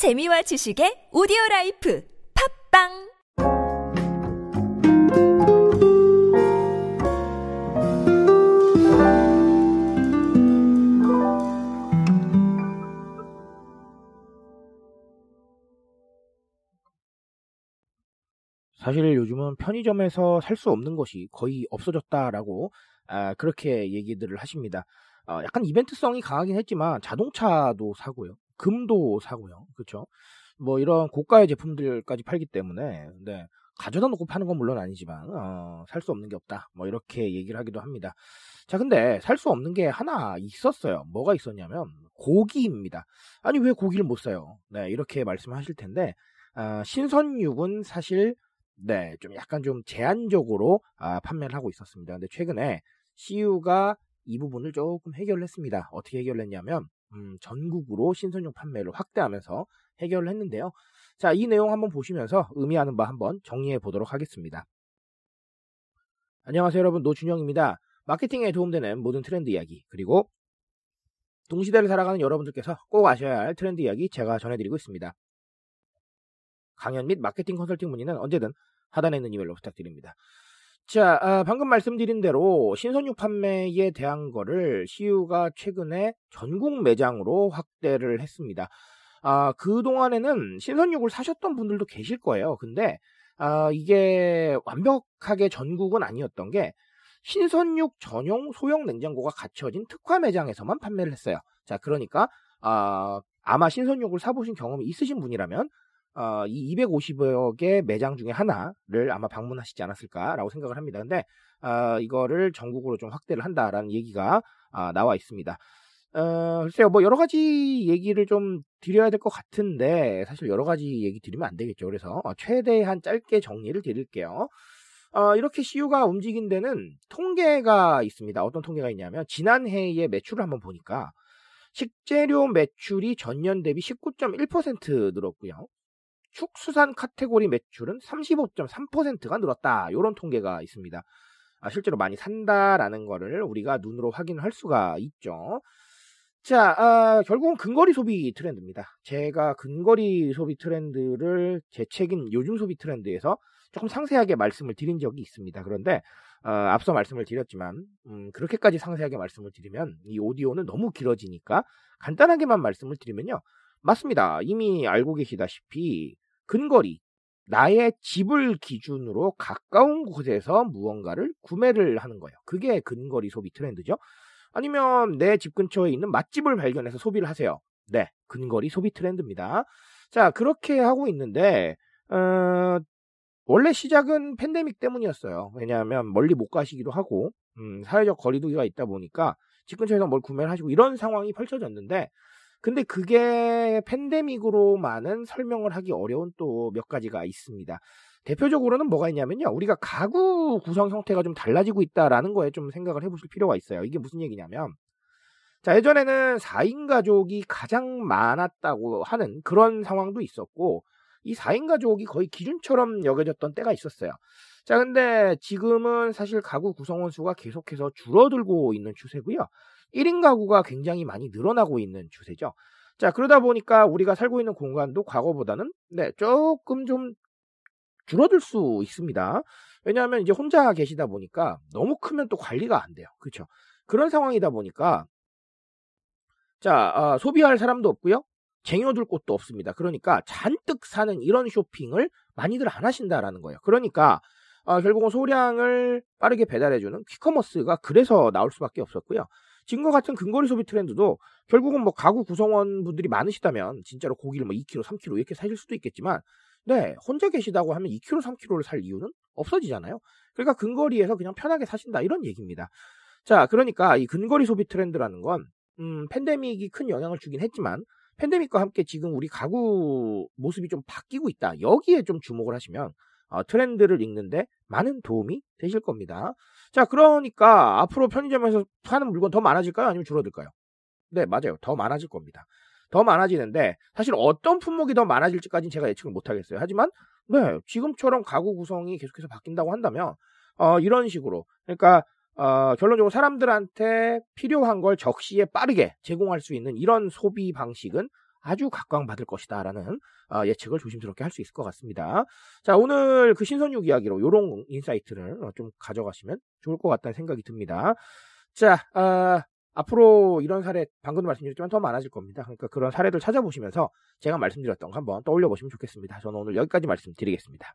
재미와 지식의 오디오 라이프 팝빵 사실 요즘은 편의점에서 살 수 없는 것이 거의 없어졌다라고 아, 그렇게 얘기들을 하십니다. 어, 약간 이벤트성이 강하긴 했지만 자동차도 사고요, 금도 사고요, 그렇죠? 뭐 이런 고가의 제품들까지 팔기 때문에 네, 가져다 놓고 파는 건 물론 아니지만 어, 살 수 없는 게 없다. 뭐 이렇게 얘기를 하기도 합니다. 자, 근데 살 수 없는 게 하나 있었어요. 뭐가 있었냐면 고기입니다. 아니 왜 고기를 못 사요? 네, 이렇게 말씀하실 텐데 아, 신선육은 사실 네, 좀 약간 좀 제한적으로 아, 판매를 하고 있었습니다. 근데 최근에 CU가 이 부분을 조금 해결을 했습니다. 어떻게 해결을 했냐면 음, 전국으로 신선육 판매를 확대하면서 해결을 했는데요. 자, 이 내용 한번 보시면서 의미하는 바 한번 정리해 보도록 하겠습니다. 안녕하세요, 여러분. 노준영입니다. 마케팅에 도움되는 모든 트렌드 이야기, 그리고 동시대를 살아가는 여러분들께서 꼭 아셔야 할 트렌드 이야기 제가 전해드리고 있습니다. 강연 및 마케팅 컨설팅 문의는 언제든 하단에 있는 이메일로 부탁드립니다. 자, 아, 방금 말씀드린 대로 신선육 판매에 대한 거를 CU가 최근에 전국 매장으로 확대를 했습니다. 아, 그동안에는 신선육을 사셨던 분들도 계실 거예요. 근데 아, 이게 완벽하게 전국은 아니었던 게 신선육 전용 소형 냉장고가 갖춰진 특화 매장에서만 판매를 했어요. 자, 그러니까 아, 아마 신선육을 사보신 경험이 있으신 분이라면 어, 이 250여 개 매장 중에 하나를 아마 방문하시지 않았을까라고 생각을 합니다. 근데 어, 이거를 전국으로 좀 확대를 한다라는 얘기가 어, 나와 있습니다. 어, 글쎄요, 뭐 여러 가지 얘기를 좀 드려야 될 것 같은데 사실 여러 가지 얘기 드리면 안 되겠죠. 그래서 어, 최대한 짧게 정리를 드릴게요. 어, 이렇게 CU가 움직인 데는 통계가 있습니다. 어떤 통계가 있냐면 지난해의 매출을 한번 보니까 식재료 매출이 전년 대비 19.1% 늘었고요. 축수산 카테고리 매출은 35.3%가 늘었다. 이런 통계가 있습니다. 아, 실제로 많이 산다라는 거를 우리가 눈으로 확인할 수가 있죠. 자, 아, 결국은 근거리 소비 트렌드입니다. 제가 근거리 소비 트렌드를 제 책인 요즘 소비 트렌드에서 조금 상세하게 말씀을 드린 적이 있습니다. 그런데 어, 앞서 말씀을 드렸지만 음, 그렇게까지 상세하게 말씀을 드리면 이 오디오는 너무 길어지니까 간단하게만 말씀을 드리면요. 맞습니다. 이미 알고 계시다시피 근거리, 나의 집을 기준으로 가까운 곳에서 무언가를 구매를 하는 거예요. 그게 근거리 소비 트렌드죠. 아니면 내 집 근처에 있는 맛집을 발견해서 소비를 하세요. 네, 근거리 소비 트렌드입니다. 자, 그렇게 하고 있는데 어, 원래 시작은 팬데믹 때문이었어요. 왜냐하면 멀리 못 가시기도 하고 음, 사회적 거리두기가 있다 보니까 집 근처에서 뭘 구매를 하시고 이런 상황이 펼쳐졌는데 근데 그게 팬데믹으로만은 설명을 하기 어려운 또 몇 가지가 있습니다. 대표적으로는 뭐가 있냐면요. 우리가 가구 구성 형태가 좀 달라지고 있다라는 거에 좀 생각을 해보실 필요가 있어요. 이게 무슨 얘기냐면, 자, 예전에는 4인 가족이 가장 많았다고 하는 그런 상황도 있었고, 이 4인 가족이 거의 기준처럼 여겨졌던 때가 있었어요. 자, 근데 지금은 사실 가구 구성원 수가 계속해서 줄어들고 있는 추세고요. 1인 가구가 굉장히 많이 늘어나고 있는 추세죠. 자, 그러다 보니까 우리가 살고 있는 공간도 과거보다는 네, 조금 좀 줄어들 수 있습니다. 왜냐하면 이제 혼자 계시다 보니까 너무 크면 또 관리가 안 돼요. 그렇죠? 그런 상황이다 보니까 자, 아, 소비할 사람도 없고요. 쟁여둘 곳도 없습니다. 그러니까 잔뜩 사는 이런 쇼핑을 많이들 안 하신다라는 거예요. 그러니까 아, 결국은 소량을 빠르게 배달해주는 퀵커머스가 그래서 나올 수밖에 없었고요. 지금과 같은 근거리 소비 트렌드도 결국은 뭐 가구 구성원 분들이 많으시다면 진짜로 고기를 뭐 2kg, 3kg 이렇게 사실 수도 있겠지만 네, 혼자 계시다고 하면 2kg, 3kg를 살 이유는 없어지잖아요. 그러니까 근거리에서 그냥 편하게 사신다 이런 얘기입니다. 자, 그러니까 이 근거리 소비 트렌드라는 건 음, 팬데믹이 큰 영향을 주긴 했지만 팬데믹과 함께 지금 우리 가구 모습이 좀 바뀌고 있다. 여기에 좀 주목을 하시면 어, 트렌드를 읽는데 많은 도움이 되실 겁니다. 자, 그러니까 앞으로 편의점에서 파는 물건 더 많아질까요? 아니면 줄어들까요? 네, 맞아요. 더 많아질 겁니다. 더 많아지는데 사실 어떤 품목이 더 많아질지까지는 제가 예측을 못 하겠어요. 하지만 네, 지금처럼 가구 구성이 계속해서 바뀐다고 한다면 어, 이런 식으로 그러니까 어, 결론적으로 사람들한테 필요한 걸 적시에 빠르게 제공할 수 있는 이런 소비 방식은 아주 각광받을 것이다라는 어, 예측을 조심스럽게 할 수 있을 것 같습니다. 자, 오늘 그 신선육 이야기로 요런 insight를 어, 좀 가져가시면 좋을 것 같다는 생각이 듭니다. 자, 아, 앞으로 이런 사례 방금도 말씀드렸지만 더 많아질 겁니다. 그러니까 그런 사례들 찾아보시면서 제가 말씀드렸던 거 한번 떠올려 보시면 좋겠습니다. 저는 오늘 여기까지 말씀드리겠습니다.